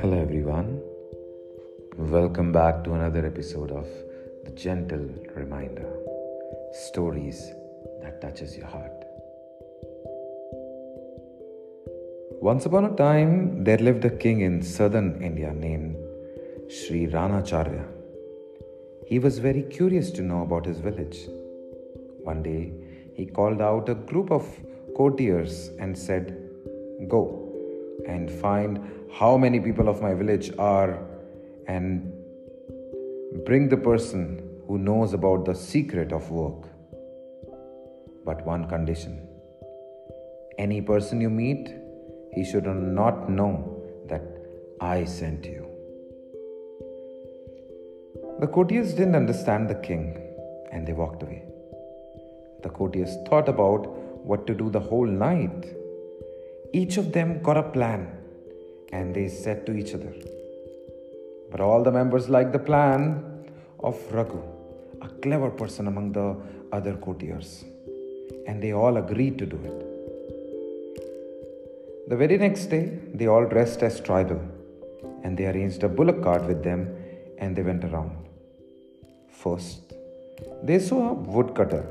Hello, everyone. Welcome back to another episode of The Gentle Reminder Stories that touches your heart. Once upon a time, there lived a king in southern India named Sri Ranacharya. He was very curious to know about his village. One day, he called out a group of courtiers and said, Go and find how many people of my village are and bring the person who knows about the secret of work. But one condition any person you meet, he should not know that I sent you. The courtiers didn't understand the king and they walked away. The courtiers thought about what to do the whole night each of them got a plan and they said to each other. But all the members liked the plan of Raghu, a clever person among the other courtiers, and they all agreed to do it. The very next day, they all dressed as tribal and they arranged a bullock cart with them and they went around. First, they saw a woodcutter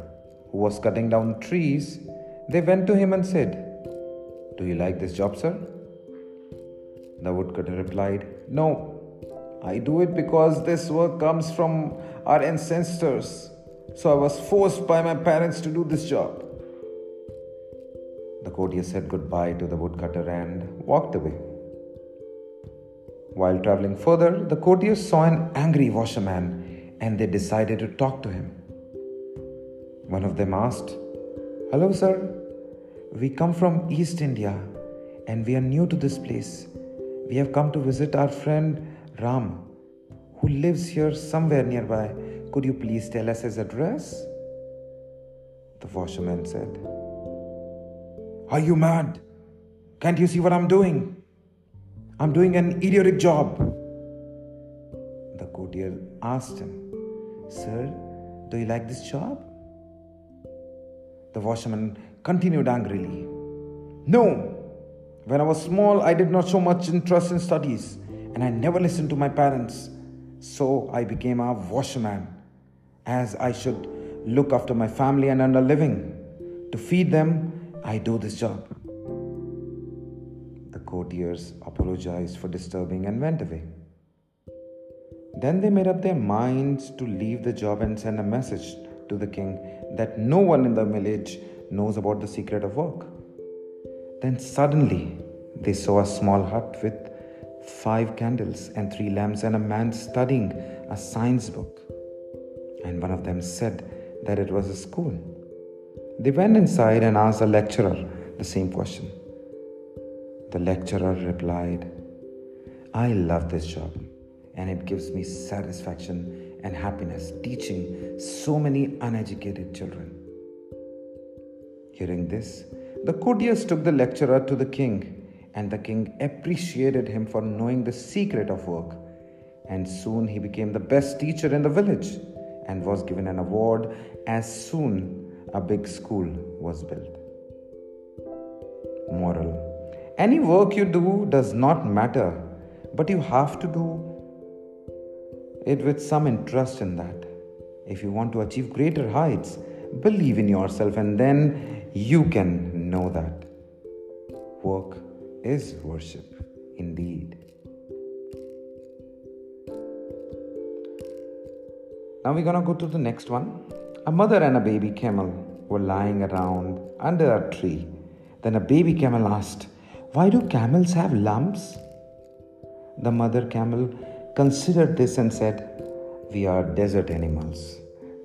who was cutting down trees. They went to him and said, do you like this job, sir? The woodcutter replied, No, I do it because this work comes from our ancestors. So I was forced by my parents to do this job. The courtier said goodbye to the woodcutter and walked away. While traveling further, the courtiers saw an angry washerman and they decided to talk to him. One of them asked, Hello, sir, we come from East India and we are new to this place. We have come to visit our friend Ram, who lives here somewhere nearby. Could you please tell us his address? The washerman said, Are you mad? Can't you see what I'm doing? I'm doing an idiotic job. The courtier asked him, Sir, do you like this job? The washerman continued angrily. No! When I was small, I did not show much interest in studies, and I never listened to my parents. So I became a washerman, as I should look after my family and earn a living. To feed them, I do this job. The courtiers apologized for disturbing and went away. Then they made up their minds to leave the job and send a message to the king that no one in the village knows about the secret of work. Then suddenly they saw a small hut with five candles and three lamps and a man studying a science book. And one of them said that it was a school. They went inside and asked the lecturer the same question. The lecturer replied, I love this job and it gives me satisfaction and happiness teaching so many uneducated children. Hearing this, the courtiers took the lecturer to the king, and the king appreciated him for knowing the secret of work. And soon he became the best teacher in the village and was given an award as soon a big school was built. Moral Any work you do does not matter, but you have to do it with some interest in that. If you want to achieve greater heights, believe in yourself and then you can know that work is worship indeed. Now we're gonna go to the next one. A mother and a baby camel were lying around under a tree. Then a baby camel asked, Why do camels have lumps? The mother camel considered this and said, We are desert animals,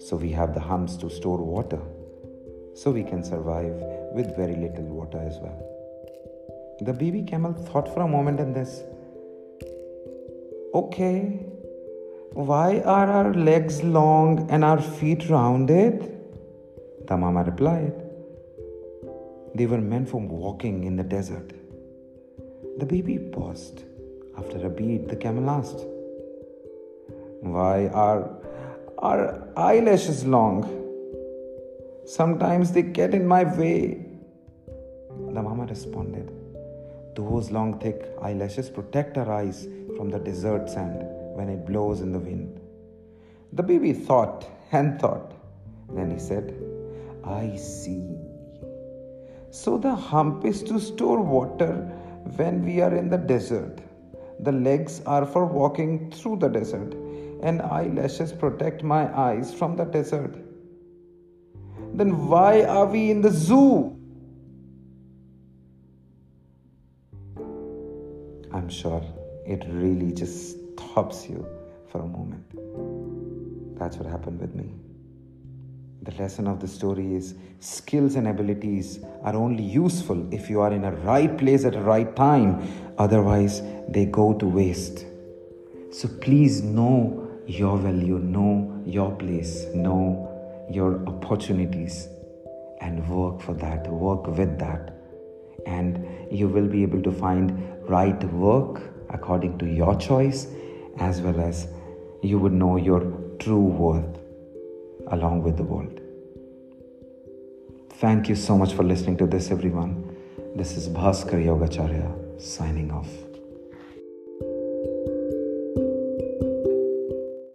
so we have the humps to store water so we can survive with very little water as well. The baby camel thought for a moment and this okay, why are our legs long and our feet rounded? The mama replied, They were meant for walking in the desert. The baby paused. After a beat, the camel asked, Why are our eyelashes long? Sometimes they get in my way. The mama responded. Those long, thick eyelashes protect our eyes from the desert sand when it blows in the wind. The baby thought and thought. Then he said, I see. So the hump is to store water when we are in the desert. The legs are for walking through the desert, and eyelashes protect my eyes from the desert. Then why are we in the zoo? I'm sure it really just stops you for a moment. That's what happened with me. The lesson of the story is skills and abilities are only useful if you are in a right place at a right time, otherwise, they go to waste. So please know your value, know your place, know your opportunities, and work for that, work with that. And you will be able to find right work according to your choice, as well as you would know your true worth along with the world. Thank you so much for listening to this, everyone. This is Bhaskar Yogacharya signing off.